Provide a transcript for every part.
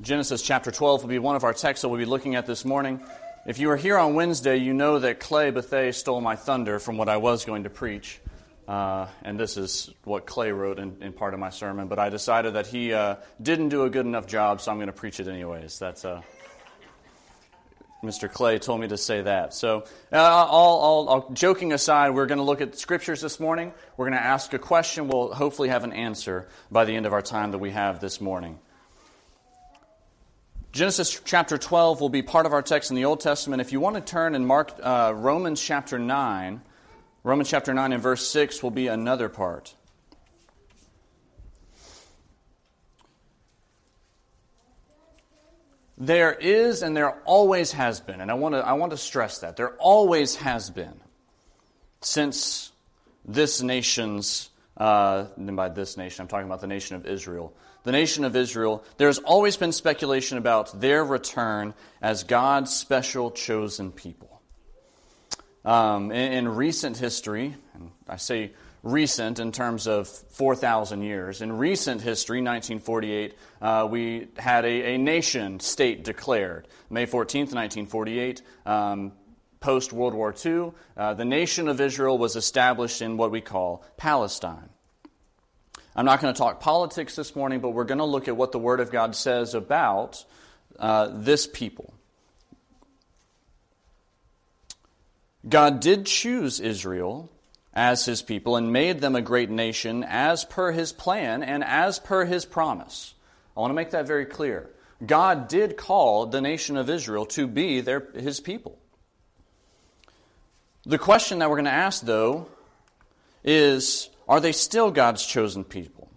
Genesis chapter 12 will be one of our texts that we'll be looking at this morning. If you were here on Wednesday, you know that Clay Bethay stole my thunder from what I was going to preach. Uh, and this is what Clay wrote in, in, part of my sermon. But I decided that he uh, didn't do a good enough job, so I'm going to preach it anyways. That's uh, Mr. Clay told me to say that. So, uh, all, all, all joking aside, we're going to look at scriptures this morning. We're going to ask a question. We'll hopefully have an answer by the end of our time that we have this morning. Genesis chapter 12 will be part of our text in the Old Testament. If you want to turn and mark uh, Romans chapter 9, Romans chapter 9 and verse 6 will be another part. There is and there always has been, and I want to, I want to stress that. There always has been, since this nation's, uh, by this nation, I'm talking about the nation of Israel, the nation of Israel, there's always been speculation about their return as God's special chosen people. Um, in, in, recent history, and I say recent in terms of 4,000 years, in recent history, 1948, uh, we had a, a, nation state declared. May 14th, 1948. Um, Post World War II, uh, the nation of Israel was established in what we call Palestine. I'm not going to talk politics this morning, but we're going to look at what the Word of God says about uh, this people. God did choose Israel as his people and made them a great nation as per his plan and as per his promise. I want to make that very clear. God did call the nation of Israel to be their, his people. The question that we're going to ask, though, is are they still God's chosen people?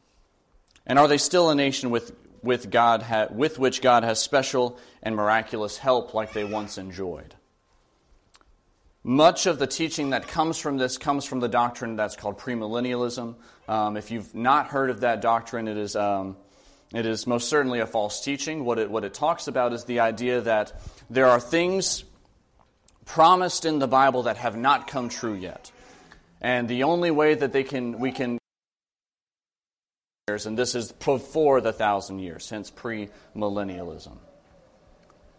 And are they still a nation with, with, God ha, with which God has special and miraculous help like they once enjoyed? Much of the teaching that comes from this comes from the doctrine that's called premillennialism. Um, if you've not heard of that doctrine, it is, um, it is most certainly a false teaching. What it, what it talks about is the idea that there are things promised in the Bible that have not come true yet. And the only way that they can, we can, and this is before the thousand years, hence premillennialism.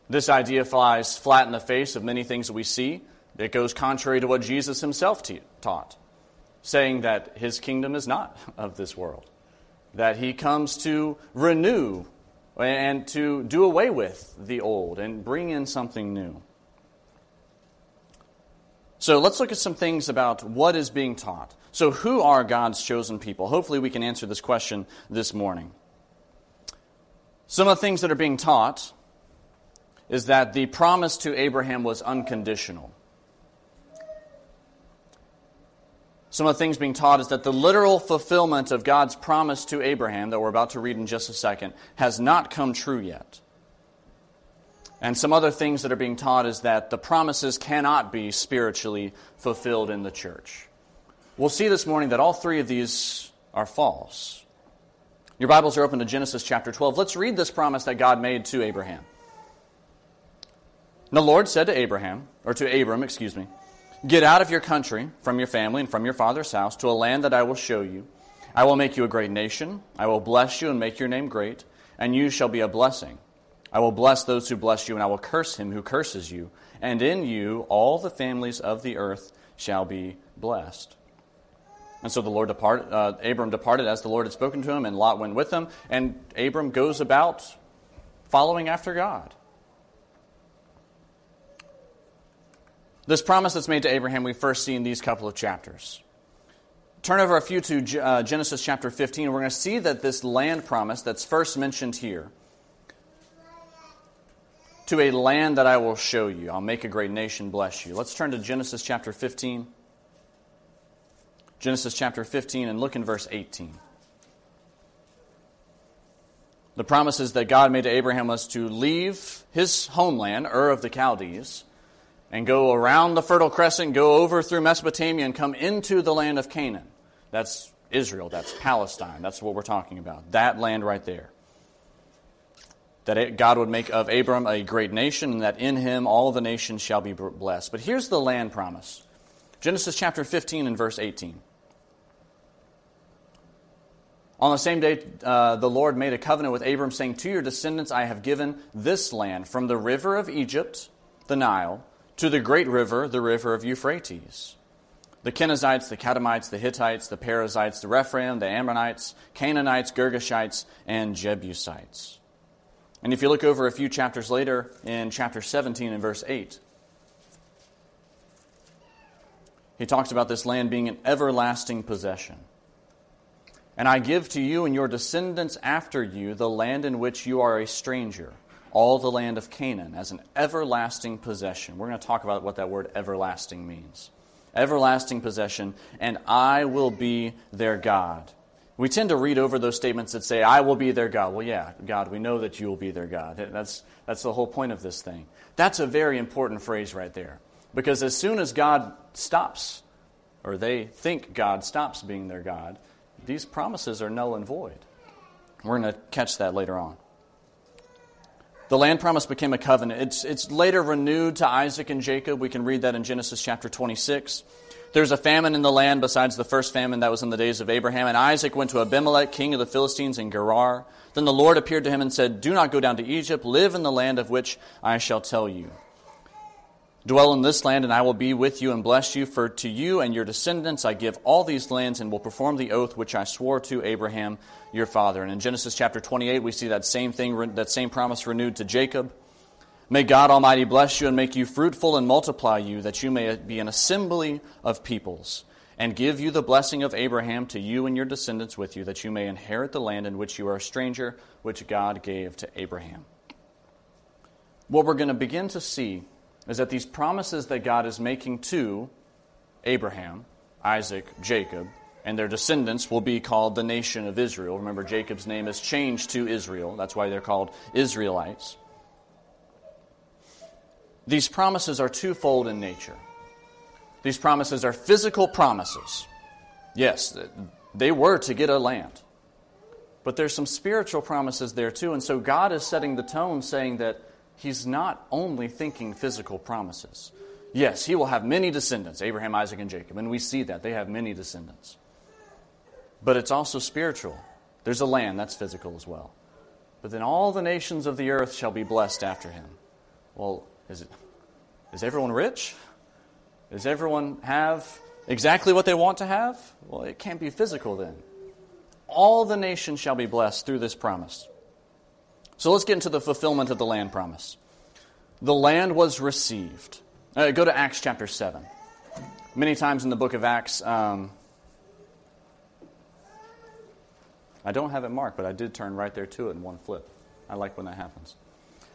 This idea flies flat in the face of many things that we see. It goes contrary to what Jesus himself te- taught, saying that his kingdom is not of this world, that he comes to renew and to do away with the old and bring in something new. So let's look at some things about what is being taught. So, who are God's chosen people? Hopefully, we can answer this question this morning. Some of the things that are being taught is that the promise to Abraham was unconditional. Some of the things being taught is that the literal fulfillment of God's promise to Abraham, that we're about to read in just a second, has not come true yet. And some other things that are being taught is that the promises cannot be spiritually fulfilled in the church. We'll see this morning that all three of these are false. Your Bibles are open to Genesis chapter 12. Let's read this promise that God made to Abraham. The Lord said to Abraham, or to Abram, excuse me, Get out of your country, from your family, and from your father's house, to a land that I will show you. I will make you a great nation. I will bless you and make your name great, and you shall be a blessing. I will bless those who bless you, and I will curse him who curses you. And in you all the families of the earth shall be blessed. And so the Lord departed, uh, Abram departed as the Lord had spoken to him, and Lot went with him. And Abram goes about following after God. This promise that's made to Abraham, we first see in these couple of chapters. Turn over a few to uh, Genesis chapter 15, and we're going to see that this land promise that's first mentioned here to a land that I will show you. I'll make a great nation, bless you. Let's turn to Genesis chapter 15. Genesis chapter 15 and look in verse 18. The promises that God made to Abraham was to leave his homeland, Ur of the Chaldees, and go around the Fertile Crescent, go over through Mesopotamia, and come into the land of Canaan. That's Israel, that's Palestine, that's what we're talking about. That land right there that God would make of Abram a great nation, and that in him all the nations shall be blessed. But here's the land promise Genesis chapter 15 and verse 18. On the same day, uh, the Lord made a covenant with Abram, saying, To your descendants I have given this land, from the river of Egypt, the Nile, to the great river, the river of Euphrates. The Kenizzites, the Kadmonites, the Hittites, the Perizzites, the Rephaim, the Ammonites, Canaanites, Girgashites, and Jebusites. And if you look over a few chapters later, in chapter 17 and verse 8, he talks about this land being an everlasting possession. And I give to you and your descendants after you the land in which you are a stranger, all the land of Canaan, as an everlasting possession. We're going to talk about what that word everlasting means. Everlasting possession, and I will be their God. We tend to read over those statements that say, I will be their God. Well, yeah, God, we know that you will be their God. That's, that's the whole point of this thing. That's a very important phrase right there. Because as soon as God stops, or they think God stops being their God, these promises are null and void. We're going to catch that later on. The land promise became a covenant. It's, it's later renewed to Isaac and Jacob. We can read that in Genesis chapter 26. There's a famine in the land besides the first famine that was in the days of Abraham. And Isaac went to Abimelech, king of the Philistines, in Gerar. Then the Lord appeared to him and said, Do not go down to Egypt. Live in the land of which I shall tell you. Dwell in this land, and I will be with you and bless you. For to you and your descendants I give all these lands, and will perform the oath which I swore to Abraham your father. And in Genesis chapter 28, we see that same thing, that same promise renewed to Jacob. May God Almighty bless you and make you fruitful and multiply you, that you may be an assembly of peoples, and give you the blessing of Abraham to you and your descendants with you, that you may inherit the land in which you are a stranger, which God gave to Abraham. What we're going to begin to see is that these promises that God is making to Abraham, Isaac, Jacob, and their descendants will be called the nation of Israel. Remember, Jacob's name is changed to Israel. That's why they're called Israelites. These promises are twofold in nature. These promises are physical promises. Yes, they were to get a land. But there's some spiritual promises there too. And so God is setting the tone saying that he's not only thinking physical promises. Yes, he will have many descendants, Abraham, Isaac, and Jacob, and we see that. They have many descendants. But it's also spiritual. There's a land, that's physical as well. But then all the nations of the earth shall be blessed after him. Well, is, everyone rich? Does everyone have exactly what they want to have? Well, it can't be physical then. All the nations shall be blessed through this promise. So let's get into the fulfillment of the land promise. The land was received. Uh, go to Acts chapter 7. Many times in the book of Acts, um, I don't have it marked, but I did turn right there to it in one flip. I like when that happens.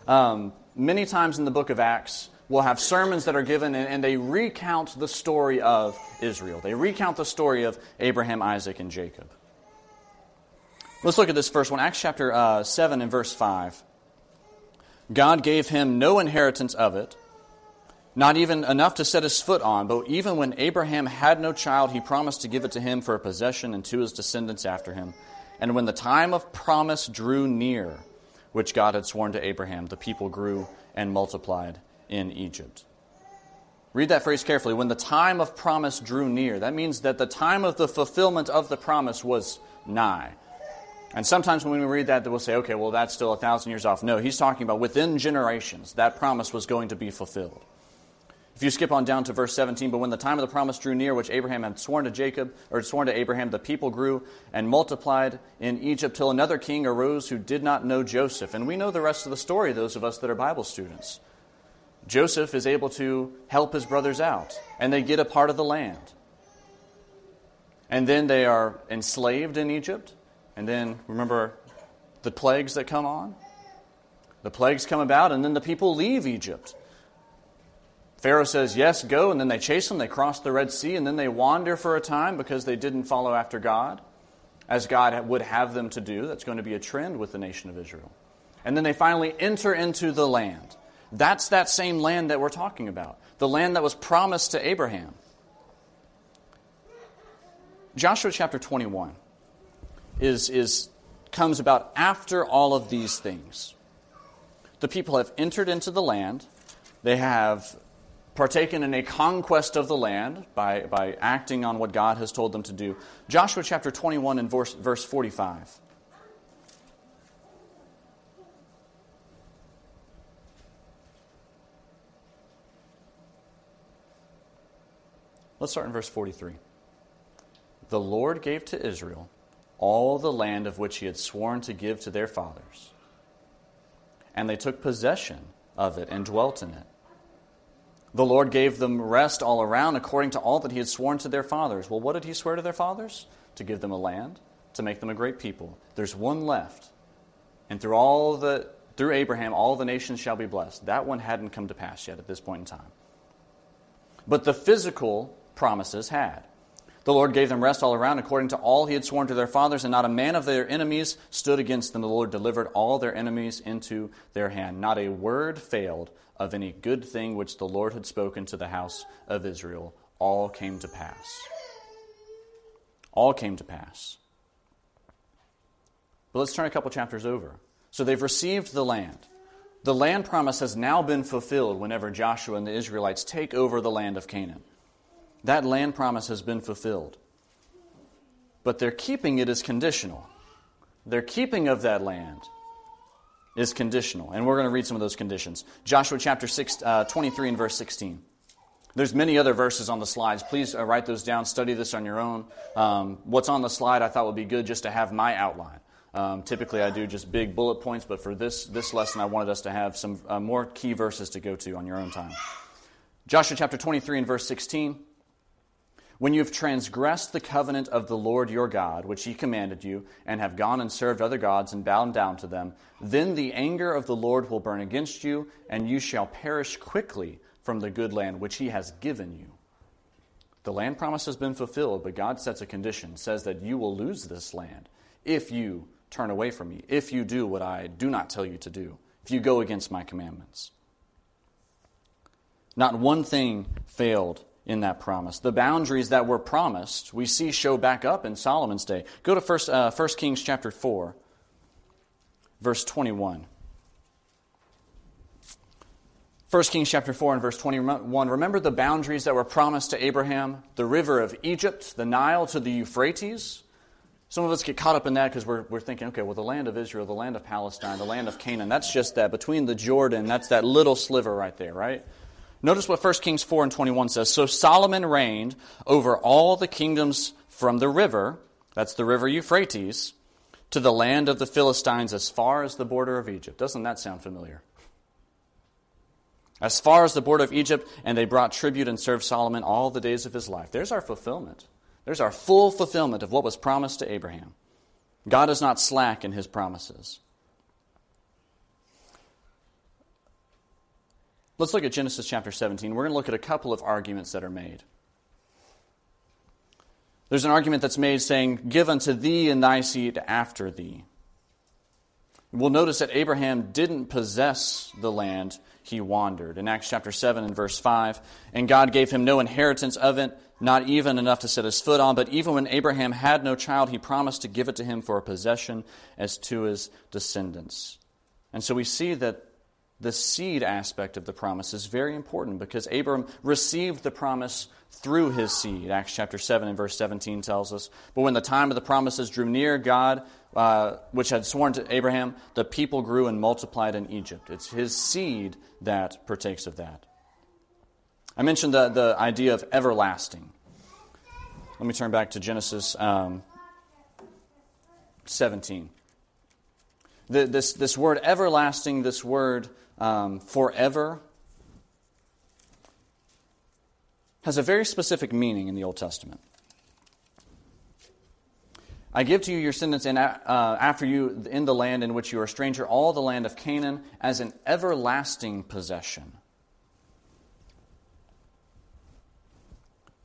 Um, many times in the book of Acts, we'll have sermons that are given and, and, they recount the story of Israel. They recount the story of Abraham, Isaac, and Jacob. Let's look at this first one, Acts chapter uh, 7 and verse 5. God gave him no inheritance of it, not even enough to set his foot on, but even when Abraham had no child, he promised to give it to him for a possession and to his descendants after him. And when the time of promise drew near, which God had sworn to Abraham, the people grew and multiplied in Egypt. Read that phrase carefully. When the time of promise drew near, that means that the time of the fulfillment of the promise was nigh. And sometimes when we read that, we'll say, okay, well, that's still a thousand years off. No, he's talking about within generations, that promise was going to be fulfilled. If you skip on down to verse 17, but when the time of the promise drew near, which Abraham had sworn to Jacob, or sworn to Abraham, the people grew and multiplied in Egypt till another king arose who did not know Joseph. And we know the rest of the story, those of us that are Bible students. Joseph is able to help his brothers out, and they get a part of the land. And then they are enslaved in Egypt. And then remember the plagues that come on? The plagues come about, and then the people leave Egypt. Pharaoh says, Yes, go, and then they chase them. They cross the Red Sea, and then they wander for a time because they didn't follow after God, as God would have them to do. That's going to be a trend with the nation of Israel. And then they finally enter into the land. That's that same land that we're talking about, the land that was promised to Abraham. Joshua chapter 21 is, is, comes about after all of these things. The people have entered into the land, they have partaken in a conquest of the land by, by acting on what God has told them to do. Joshua chapter 21 and verse, verse 45. Let's start in verse 43. The Lord gave to Israel all the land of which he had sworn to give to their fathers. And they took possession of it and dwelt in it. The Lord gave them rest all around according to all that he had sworn to their fathers. Well, what did he swear to their fathers? To give them a land, to make them a great people. There's one left. And through all the through Abraham all the nations shall be blessed. That one hadn't come to pass yet at this point in time. But the physical promises had. The Lord gave them rest all around according to all he had sworn to their fathers, and not a man of their enemies stood against them. The Lord delivered all their enemies into their hand. Not a word failed of any good thing which the Lord had spoken to the house of Israel. All came to pass. All came to pass. But let's turn a couple chapters over. So they've received the land. The land promise has now been fulfilled whenever Joshua and the Israelites take over the land of Canaan. That land promise has been fulfilled. But their keeping it is conditional. Their keeping of that land is conditional. And we're going to read some of those conditions. Joshua chapter 6, uh, 23 and verse 16. There's many other verses on the slides. Please uh, write those down. Study this on your own. Um, what's on the slide I thought would be good just to have my outline. Um, typically, I do just big bullet points, but for this, this lesson, I wanted us to have some uh, more key verses to go to on your own time. Joshua chapter 23 and verse 16. When you have transgressed the covenant of the Lord your God, which he commanded you, and have gone and served other gods and bowed down to them, then the anger of the Lord will burn against you, and you shall perish quickly from the good land which he has given you. The land promise has been fulfilled, but God sets a condition, says that you will lose this land if you turn away from me, if you do what I do not tell you to do, if you go against my commandments. Not one thing failed in that promise. The boundaries that were promised, we see show back up in Solomon's day. Go to 1, uh, 1 Kings chapter 4, verse 21. 1 Kings chapter 4 and verse 21. Remember the boundaries that were promised to Abraham? The river of Egypt, the Nile to the Euphrates. Some of us get caught up in that because we're, we're thinking, okay, well, the land of Israel, the land of Palestine, the land of Canaan, that's just that. Between the Jordan, that's that little sliver right there, right? Notice what 1 Kings 4 and 21 says. So Solomon reigned over all the kingdoms from the river, that's the river Euphrates, to the land of the Philistines as far as the border of Egypt. Doesn't that sound familiar? As far as the border of Egypt, and they brought tribute and served Solomon all the days of his life. There's our fulfillment. There's our full fulfillment of what was promised to Abraham. God is not slack in his promises. Let's look at Genesis chapter 17. We're going to look at a couple of arguments that are made. There's an argument that's made saying, Give unto thee and thy seed after thee. We'll notice that Abraham didn't possess the land he wandered. In Acts chapter 7 and verse 5, and God gave him no inheritance of it, not even enough to set his foot on, but even when Abraham had no child, he promised to give it to him for a possession as to his descendants. And so we see that the seed aspect of the promise is very important because Abram received the promise through his seed. Acts chapter 7 and verse 17 tells us. But when the time of the promises drew near, God, uh, which had sworn to Abraham, the people grew and multiplied in Egypt. It's his seed that partakes of that. I mentioned the, the idea of everlasting. Let me turn back to Genesis um, 17. The, this, this word everlasting, this word um, forever, has a very specific meaning in the Old Testament. I give to you your descendants in, uh, after you in the land in which you are a stranger, all the land of Canaan, as an everlasting possession.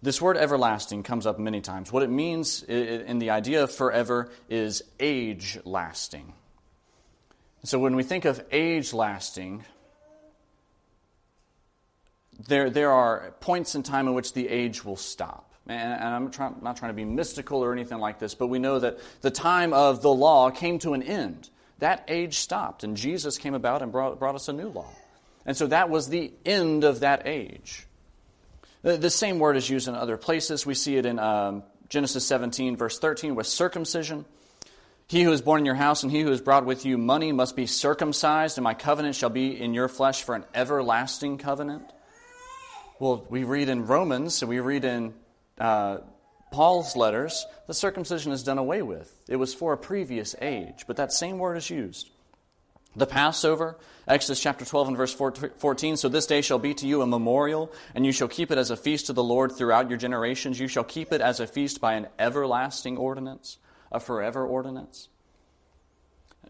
This word everlasting comes up many times. What it means in the idea of forever is age lasting. So when we think of age lasting, there, there are points in time in which the age will stop. And, I'm try, not trying to be mystical or anything like this, but we know that the time of the law came to an end. That age stopped, and Jesus came about and brought, brought us a new law. And so that was the end of that age. The, the same word is used in other places. We see it in um, Genesis 17, verse 13, with circumcision. He who is born in your house and he who has brought with you money must be circumcised, and my covenant shall be in your flesh for an everlasting covenant. Well, we read in Romans, we read in uh, Paul's letters, the circumcision is done away with. It was for a previous age, but that same word is used. The Passover, Exodus chapter 12 and verse 14. So this day shall be to you a memorial, and you shall keep it as a feast to the Lord throughout your generations. You shall keep it as a feast by an everlasting ordinance a forever ordinance?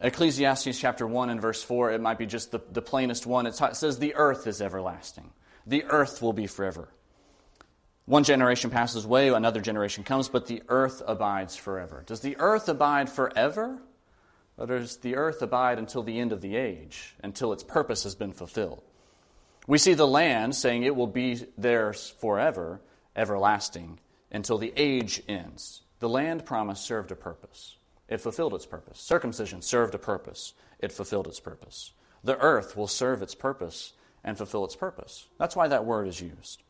Ecclesiastes chapter 1 and verse 4, it might be just the, the plainest one. It says, The earth is everlasting, the earth will be forever. One generation passes away, another generation comes, but the earth abides forever. Does the earth abide forever? Or does the earth abide until the end of the age, until its purpose has been fulfilled? We see the land saying it will be theirs forever, everlasting, until the age ends. The land promise served a purpose. It fulfilled its purpose. Circumcision served a purpose. It fulfilled its purpose. The earth will serve its purpose and fulfill its purpose. That's why that word is used.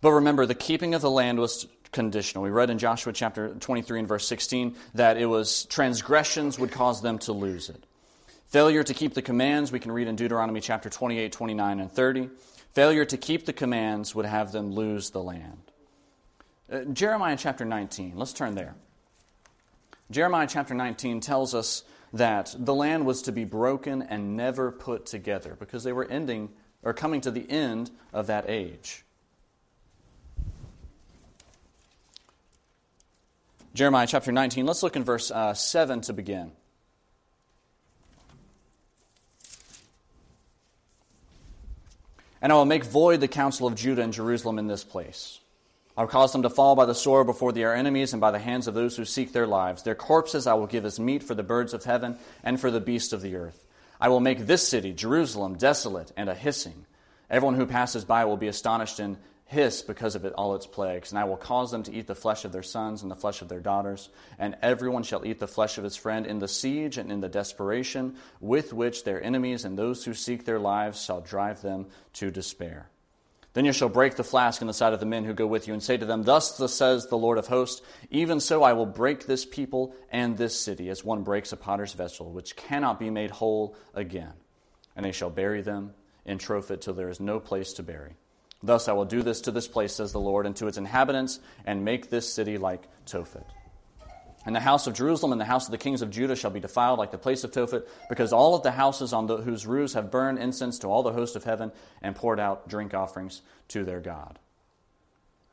But remember, the keeping of the land was conditional. We read in Joshua chapter 23 and verse 16 that it was transgressions would cause them to lose it. Failure to keep the commands, we can read in Deuteronomy chapter 28, 29, and 30. Failure to keep the commands would have them lose the land. Uh, Jeremiah chapter 19, let's turn there. Jeremiah chapter 19 tells us that the land was to be broken and never put together because they were ending or coming to the end of that age. Jeremiah chapter 19, let's look in verse uh, 7 to begin. And I will make void the counsel of Judah and Jerusalem in this place. I will cause them to fall by the sword before their enemies and by the hands of those who seek their lives. Their corpses I will give as meat for the birds of heaven and for the beasts of the earth. I will make this city, Jerusalem, desolate and a hissing. Everyone who passes by will be astonished and hiss because of it all its plagues. And I will cause them to eat the flesh of their sons and the flesh of their daughters. And everyone shall eat the flesh of his friend in the siege and in the desperation with which their enemies and those who seek their lives shall drive them to despair. Then you shall break the flask in the sight of the men who go with you, and say to them, Thus says the Lord of hosts, even so I will break this people and this city, as one breaks a potter's vessel, which cannot be made whole again. And they shall bury them in Tophet till there is no place to bury. Thus I will do this to this place, says the Lord, and to its inhabitants, and make this city like Tophet. And the house of Jerusalem and the house of the kings of Judah shall be defiled like the place of Tophet, because all of the houses on the, whose roofs have burned incense to all the host of heaven and poured out drink offerings to their God.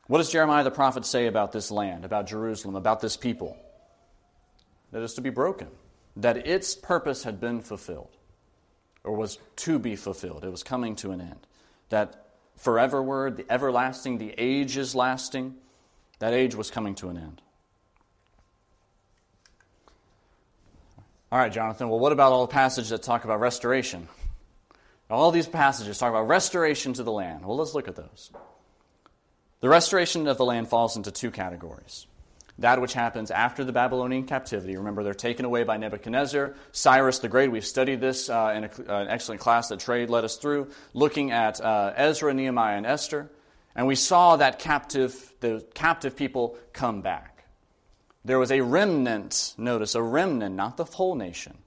What does Jeremiah the prophet say about this land, about Jerusalem, about this people? That is to be broken, that its purpose had been fulfilled, or was to be fulfilled. It was coming to an end. That forever word, the everlasting, the age is lasting, that age was coming to an end. All right, Jonathan, well, what about all the passages that talk about restoration? All these passages talk about restoration to the land. Well, let's look at those. The restoration of the land falls into two categories. That which happens after the Babylonian captivity. Remember, they're taken away by Nebuchadnezzar. Cyrus the Great, we've studied this uh, in a, uh, an excellent class that Trade led us through, looking at uh, Ezra, Nehemiah, and Esther. And we saw that captive, the captive people come back. There was a remnant, notice, a remnant, not the whole nation.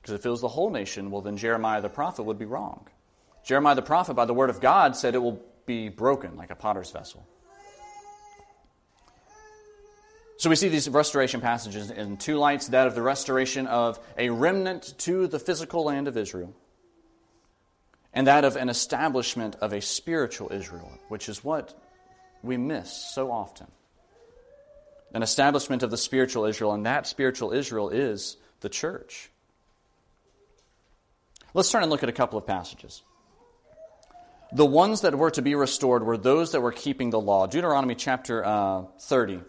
Because if it was the whole nation, well, then Jeremiah the prophet would be wrong. Jeremiah the prophet, by the word of God, said it will be broken like a potter's vessel. So we see these restoration passages in two lights that of the restoration of a remnant to the physical land of Israel, and that of an establishment of a spiritual Israel, which is what we miss so often an establishment of the spiritual Israel, and that spiritual Israel is the church. Let's turn and look at a couple of passages. The ones that were to be restored were those that were keeping the law. Deuteronomy chapter uh, 30.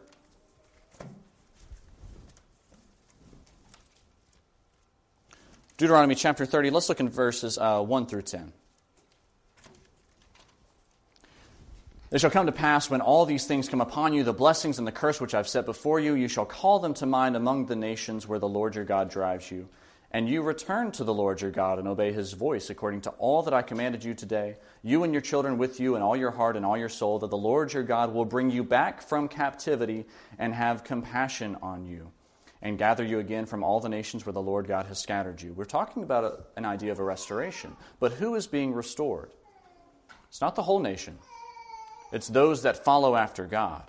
Deuteronomy chapter 30, let's look in verses uh, 1 through 10. It shall come to pass when all these things come upon you, the blessings and the curse which I've set before you, you shall call them to mind among the nations where the Lord your God drives you, and you return to the Lord your God and obey his voice according to all that I commanded you today, you and your children with you and all your heart and all your soul, that the Lord your God will bring you back from captivity and have compassion on you and gather you again from all the nations where the Lord God has scattered you. We're talking about a, an idea of a restoration. But who is being restored? It's not the whole nation, it's those that follow after God,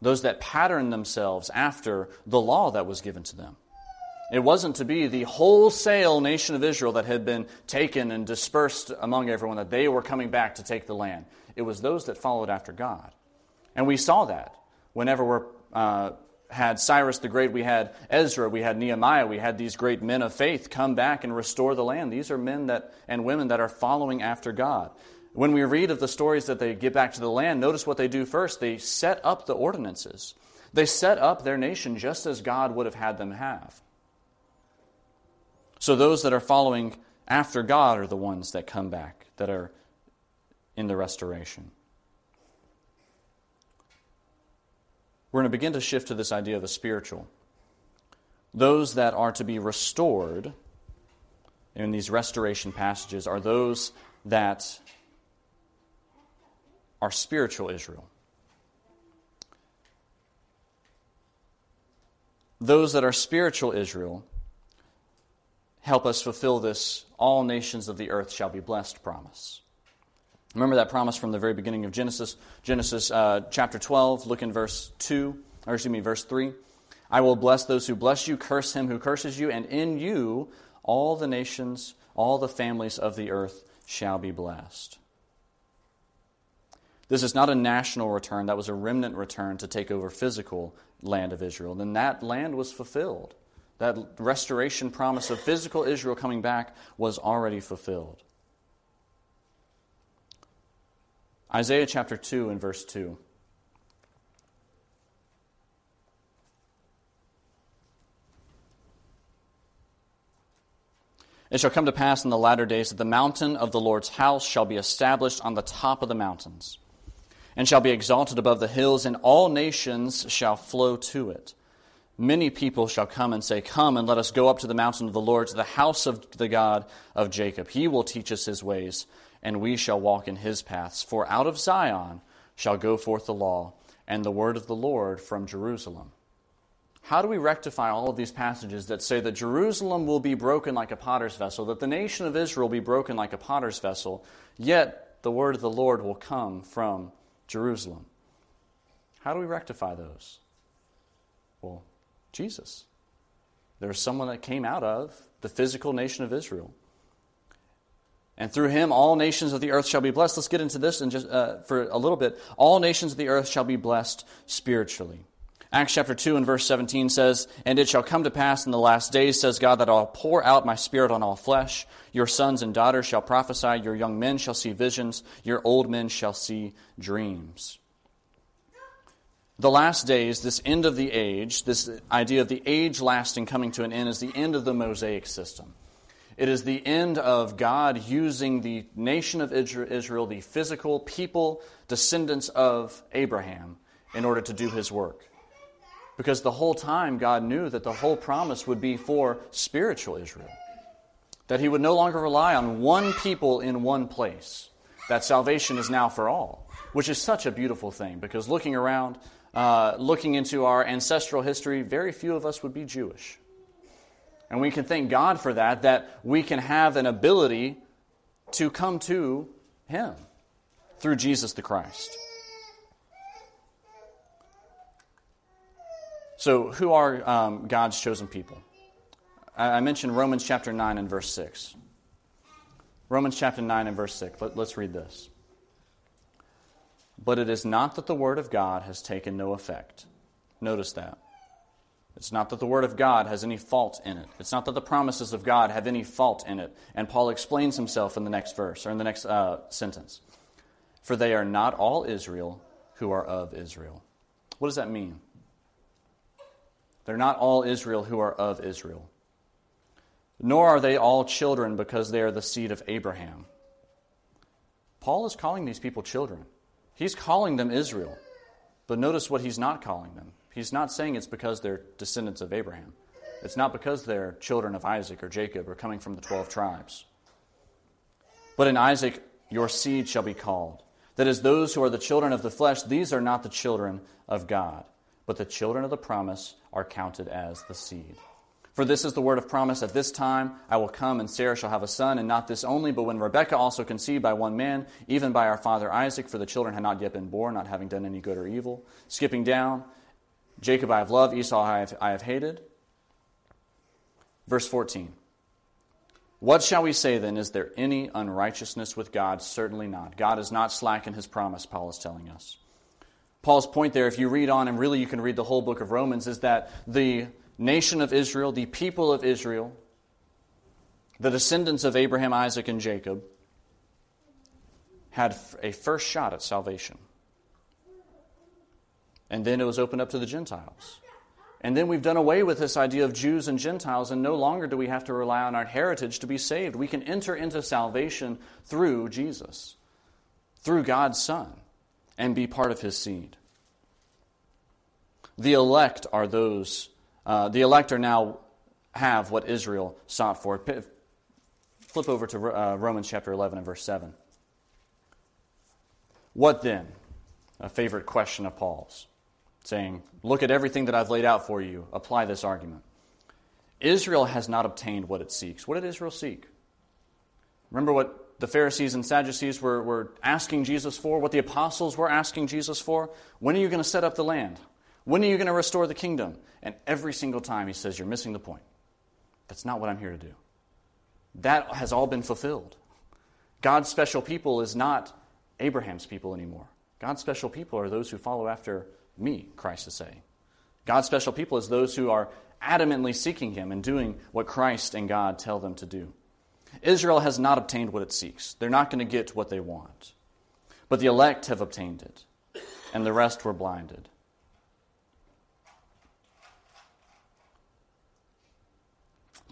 those that pattern themselves after the law that was given to them. It wasn't to be the wholesale nation of Israel that had been taken and dispersed among everyone, that they were coming back to take the land. It was those that followed after God. And we saw that whenever we uh, had Cyrus the Great, we had Ezra, we had Nehemiah, we had these great men of faith come back and restore the land. These are men that, and women that are following after God. When we read of the stories that they get back to the land, notice what they do first. They set up the ordinances. They set up their nation just as God would have had them have. So those that are following after God are the ones that come back, that are in the restoration. We're going to begin to shift to this idea of the spiritual. Those that are to be restored in these restoration passages are those that are spiritual Israel. Those that are spiritual Israel help us fulfill this all nations of the earth shall be blessed promise. Remember that promise from the very beginning of Genesis, Genesis uh, chapter 12, look in verse 2, or excuse me, verse 3. I will bless those who bless you, curse him who curses you, and in you all the nations, all the families of the earth shall be blessed. This is not a national return, that was a remnant return to take over physical land of Israel. Then that land was fulfilled. That restoration promise of physical Israel coming back was already fulfilled. Isaiah chapter 2 and verse 2. It shall come to pass in the latter days that the mountain of the Lord's house shall be established on the top of the mountains, and shall be exalted above the hills, and all nations shall flow to it. Many people shall come and say, Come and let us go up to the mountain of the Lord, to the house of the God of Jacob. He will teach us his ways, and we shall walk in his paths. For out of Zion shall go forth the law, and the word of the Lord from Jerusalem. How do we rectify all of these passages that say that Jerusalem will be broken like a potter's vessel, that the nation of Israel will be broken like a potter's vessel, yet the word of the Lord will come from Jerusalem? How do we rectify those? Well, Jesus. There's someone that came out of the physical nation of Israel. And through him, all nations of the earth shall be blessed. Let's get into this in just, uh, for a little bit. All nations of the earth shall be blessed spiritually. Acts chapter 2 and verse 17 says, And it shall come to pass in the last days, says God, that I'll pour out my spirit on all flesh. Your sons and daughters shall prophesy, your young men shall see visions, your old men shall see dreams the last days, this end of the age, this idea of the age lasting coming to an end, is the end of the Mosaic system. It is the end of God using the nation of Israel, the physical people, descendants of Abraham, in order to do his work. Because the whole time, God knew that the whole promise would be for spiritual Israel. That he would no longer rely on one people in one place. That salvation is now for all, which is such a beautiful thing. Because looking around, uh, looking into our ancestral history, very few of us would be Jewish. And we can thank God for that, that we can have an ability to come to Him through Jesus the Christ. So, who are um, God's chosen people? I mentioned Romans chapter 9 and verse 6. Romans chapter 9 and verse 6. Let, us read this. But it is not that the Word of God has taken no effect. Notice that. It's not that the Word of God has any fault in it. It's not that the promises of God have any fault in it. And Paul explains himself in the next verse, or in the next uh, sentence. For they are not all Israel who are of Israel. What does that mean? They're not all Israel who are of Israel. Nor are they all children because they are the seed of Abraham. Paul is calling these people children. He's calling them Israel. But notice what he's not calling them. He's not saying it's because they're descendants of Abraham. it's not because they're children of Isaac or Jacob or coming from the 12 tribes. But in Isaac, your seed shall be called. That is, those who are the children of the flesh, these are not the children of God, but the children of the promise are counted as the seed. For this is the word of promise At this time I will come, and Sarah shall have a son, and not this only, but when Rebekah also conceived by one man, even by our father Isaac, for the children had not yet been born, not having done any good or evil. Skipping down, Jacob I have loved, Esau I have, I have hated. Verse 14. What shall we say then? Is there any unrighteousness with God? Certainly not. God is not slack in his promise, Paul is telling us. Paul's point there, if you read on, and really you can read the whole book of Romans, is that the nation of Israel, the people of Israel, the descendants of Abraham, Isaac, and Jacob, had a first shot at salvation. And then it was opened up to the Gentiles. And then we've done away with this idea of Jews and Gentiles, and no longer do we have to rely on our heritage to be saved. We can enter into salvation through Jesus, through God's Son, and be part of his seed. The elect are those uh, the elect are now have what Israel sought for. Flip over to uh, Romans chapter 11 and verse 7. What then? A favorite question of Paul's, saying, Look at everything that I've laid out for you. Apply this argument. Israel has not obtained what it seeks. What did Israel seek? Remember what the Pharisees and Sadducees were, were asking Jesus for, what the apostles were asking Jesus for? When are you going to set up the land? When are you going to restore the kingdom? And every single time he says, You're missing the point. That's not what I'm here to do. That has all been fulfilled. God's special people is not Abraham's people anymore. God's special people are those who follow after me, Christ is saying. God's special people is those who are adamantly seeking him and doing what Christ and God tell them to do. Israel has not obtained what it seeks. They're not going to get what they want. But the elect have obtained it, and the rest were blinded.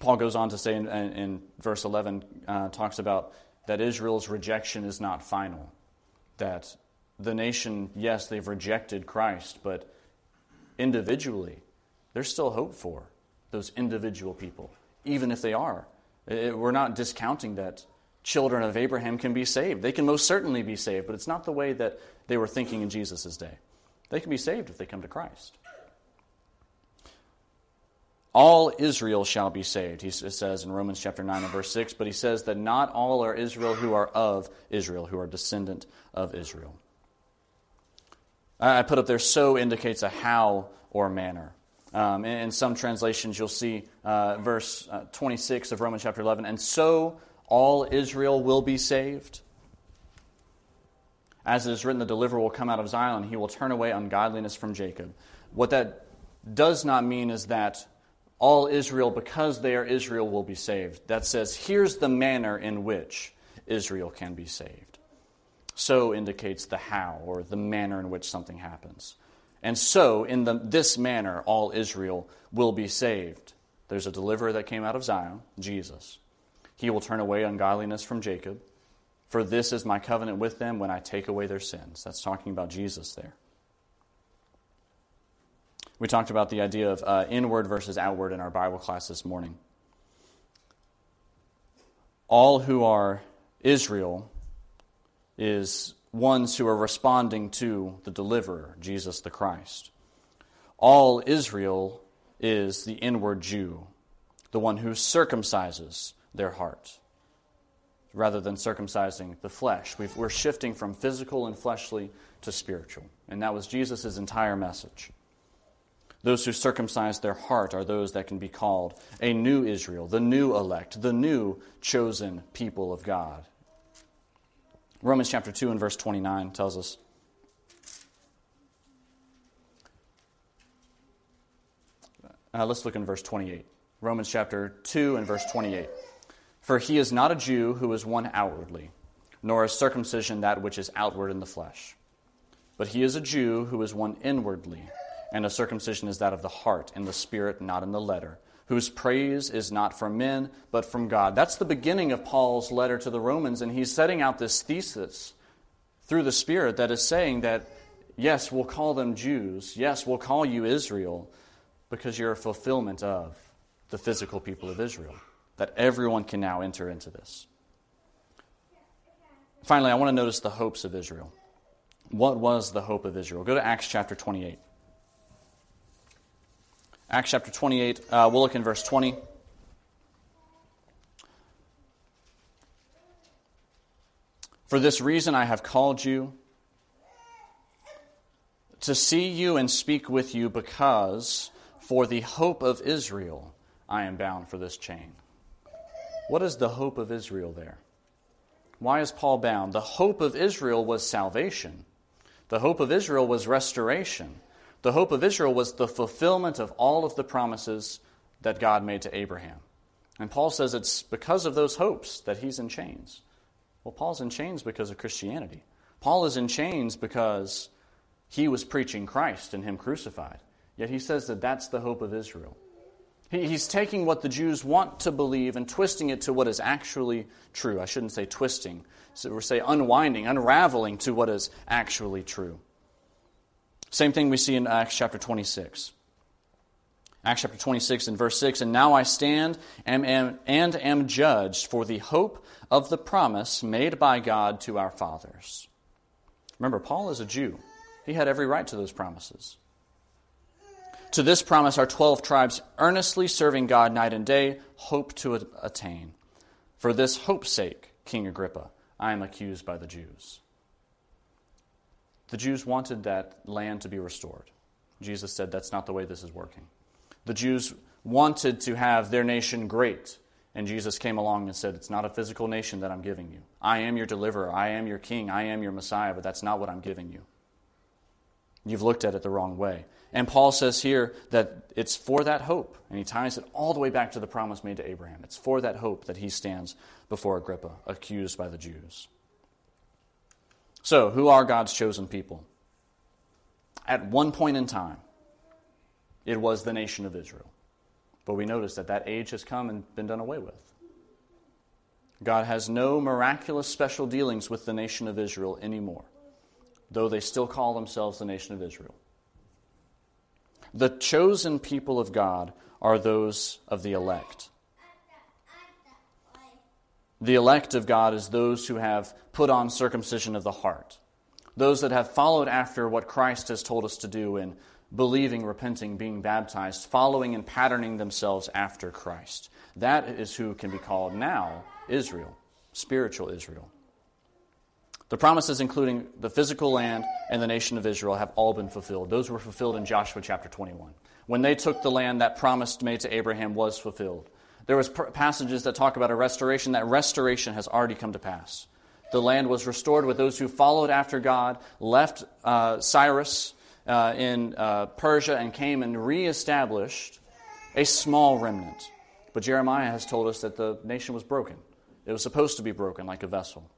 Paul goes on to say in, in verse 11, uh, talks about that Israel's rejection is not final. That the nation, yes, they've rejected Christ, but individually, there's still hope for those individual people, even if they are. It, we're not discounting that children of Abraham can be saved. They can most certainly be saved, but it's not the way that they were thinking in Jesus' day. They can be saved if they come to Christ. All Israel shall be saved, he says in Romans chapter 9 and verse 6, but he says that not all are Israel who are of Israel, who are descendant of Israel. I put up there, so indicates a how or manner. Um, in, in, some translations, you'll see uh, verse uh, 26 of Romans chapter 11, and so all Israel will be saved. As it is written, the deliverer will come out of Zion, he will turn away ungodliness from Jacob. What that does not mean is that all Israel, because they are Israel, will be saved. That says, here's the manner in which Israel can be saved. So indicates the how, or the manner in which something happens. And so, in the, this manner, all Israel will be saved. There's a deliverer that came out of Zion, Jesus. He will turn away ungodliness from Jacob. For this is my covenant with them when I take away their sins. That's talking about Jesus there. We talked about the idea of uh, inward versus outward in our Bible class this morning. All who are Israel is ones who are responding to the deliverer, Jesus the Christ. All Israel is the inward Jew, the one who circumcises their heart rather than circumcising the flesh. we are shifting from physical and fleshly to spiritual. And that was Jesus' entire message. Those who circumcise their heart are those that can be called a new Israel, the new elect, the new chosen people of God. Romans chapter 2 and verse 29 tells us uh, let's look in verse 28. Romans chapter 2 and verse 28. For he is not a Jew who is one outwardly, nor is circumcision that which is outward in the flesh. But he is a Jew who is one inwardly and a circumcision is that of the heart, in the spirit, not in the letter, whose praise is not from men, but from God. That's the beginning of Paul's letter to the Romans, and he's setting out this thesis through the Spirit that is saying that, yes, we'll call them Jews, yes, we'll call you Israel, because you're a fulfillment of the physical people of Israel, that everyone can now enter into this. Finally, I want to notice the hopes of Israel. What was the hope of Israel? Go to Acts chapter 28. Acts chapter 28, uh, we'll look in verse 20. For this reason I have called you to see you and speak with you, because for the hope of Israel I am bound for this chain. What is the hope of Israel there? Why is Paul bound? The hope of Israel was salvation. The hope of Israel was restoration. The hope of Israel was the fulfillment of all of the promises that God made to Abraham. And Paul says it's because of those hopes that he's in chains. Well, Paul's in chains because of Christianity. Paul is in chains because he was preaching Christ and him crucified. Yet he says that that's the hope of Israel. He's taking what the Jews want to believe and twisting it to what is actually true. I shouldn't say twisting, so we say unwinding, unraveling to what is actually true. Same thing we see in Acts chapter 26. Acts chapter 26 and verse 6 And now I stand and am, and am judged for the hope of the promise made by God to our fathers. Remember, Paul is a Jew, he had every right to those promises. To this promise, our 12 tribes, earnestly serving God night and day, hope to attain. For this hope's sake, King Agrippa, I am accused by the Jews. The Jews wanted that land to be restored. Jesus said that's not the way this is working. The Jews wanted to have their nation great, and Jesus came along and said, It's not a physical nation that I'm giving you. I am your deliverer, I am your king, I am your Messiah, but that's not what I'm giving you. You've looked at it the wrong way. And Paul says here that it's for that hope, and he ties it all the way back to the promise made to Abraham. It's for that hope that he stands before Agrippa, accused by the Jews. So, who are God's chosen people? At one point in time, it was the nation of Israel. But we notice that that age has come and been done away with. God has no miraculous special dealings with the nation of Israel anymore, though they still call themselves the nation of Israel. The chosen people of God are those of the elect. The elect of God is those who have put on circumcision of the heart, those that have followed after what Christ has told us to do in believing, repenting, being baptized, following and patterning themselves after Christ. That is who can be called now Israel, spiritual Israel. The promises, including the physical land and the nation of Israel, have all been fulfilled. Those were fulfilled in Joshua chapter 21. When they took the land, that promise made to Abraham was fulfilled. There was passages that talk about a restoration. That restoration has already come to pass. The land was restored with those who followed after God, left uh, Cyrus uh, in uh, Persia, and came and reestablished a small remnant. But Jeremiah has told us that the nation was broken. It was supposed to be broken like a vessel.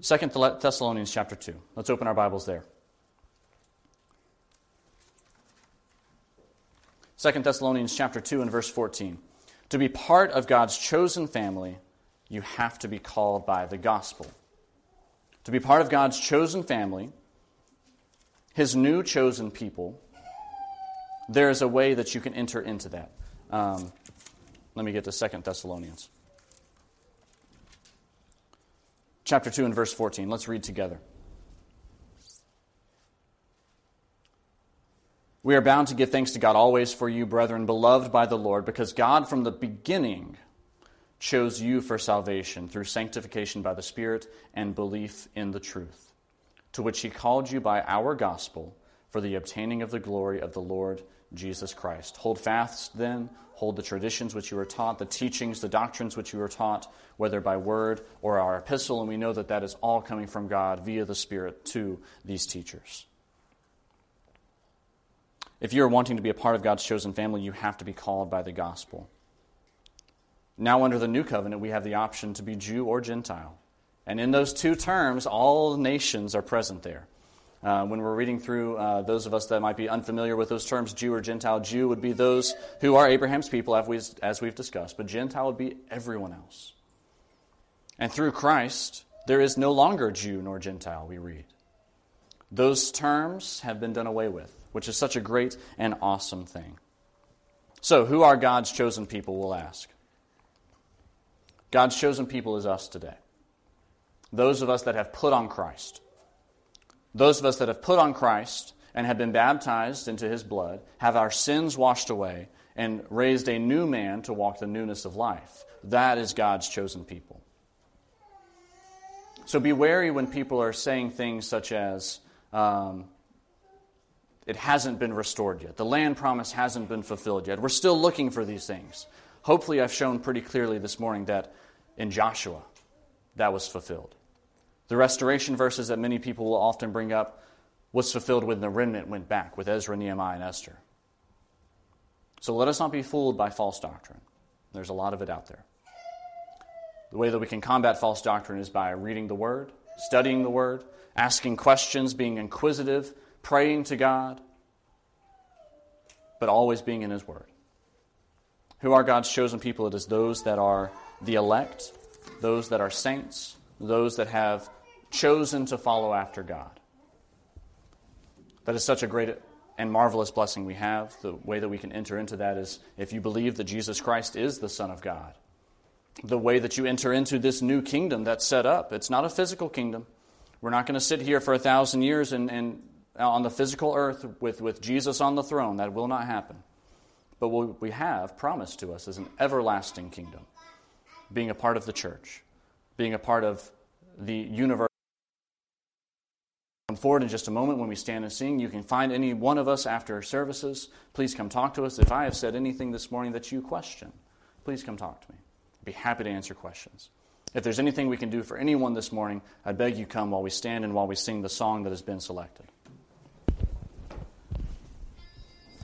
Second Thessalonians chapter 2. Let's open our Bibles there. Second Thessalonians chapter 2 and verse 14. To be part of God's chosen family, you have to be called by the gospel. To be part of God's chosen family, his new chosen people, there is a way that you can enter into that. Um, let me get to Second Thessalonians. chapter 2 and verse 14. Let's read together. We are bound to give thanks to God always for you, brethren, beloved by the Lord, because God from the beginning chose you for salvation through sanctification by the Spirit and belief in the truth, to which He called you by our gospel for the obtaining of the glory of the Lord Jesus Christ. Hold fast then, hold the traditions which you were taught, the teachings, the doctrines which you were taught, whether by word or our epistle, and we know that that is all coming from God via the Spirit to these teachers. If you are wanting to be a part of God's chosen family, you have to be called by the gospel. Now, under the new covenant, we have the option to be Jew or Gentile. And in those two terms, all nations are present there. Uh, when we're reading through, uh, those of us that might be unfamiliar with those terms, Jew or Gentile, Jew would be those who are Abraham's people, as, we, as we've discussed, but Gentile would be everyone else. And through Christ, there is no longer Jew nor Gentile, we read. Those terms have been done away with, which is such a great and awesome thing. So, who are God's chosen people, we'll ask. God's chosen people is us today. Those of us that have put on Christ. Those of us that have put on Christ and have been baptized into his blood, have our sins washed away, and raised a new man to walk the newness of life. That is God's chosen people. So be wary when people are saying things such as, um, it hasn't been restored yet. The land promise hasn't been fulfilled yet. We're still looking for these things. Hopefully, I've shown pretty clearly this morning that in Joshua, that was fulfilled. The restoration verses that many people will often bring up was fulfilled when the remnant went back with Ezra, Nehemiah, and Esther. So let us not be fooled by false doctrine. There's a lot of it out there. The way that we can combat false doctrine is by reading the Word, studying the Word, asking questions, being inquisitive, praying to God, but always being in His Word. Who are God's chosen people? It is those that are the elect, those that are saints, those that have chosen to follow after God. That is such a great and marvelous blessing we have. The way that we can enter into that is if you believe that Jesus Christ is the Son of God. The way that you enter into this new kingdom that's set up, it's not a physical kingdom. We're not going to sit here for a thousand years and, and Uh, on the physical earth with, with Jesus on the throne. That will not happen. But what we have promised to us is an everlasting kingdom, being a part of the church, being a part of the universe. Come forward in just a moment when we stand and sing. You can find any one of us after services. Please come talk to us. If I have said anything this morning that you question, please come talk to me. I'd be happy to answer questions. If there's anything we can do for anyone this morning, I beg you come while we stand and while we sing the song that has been selected.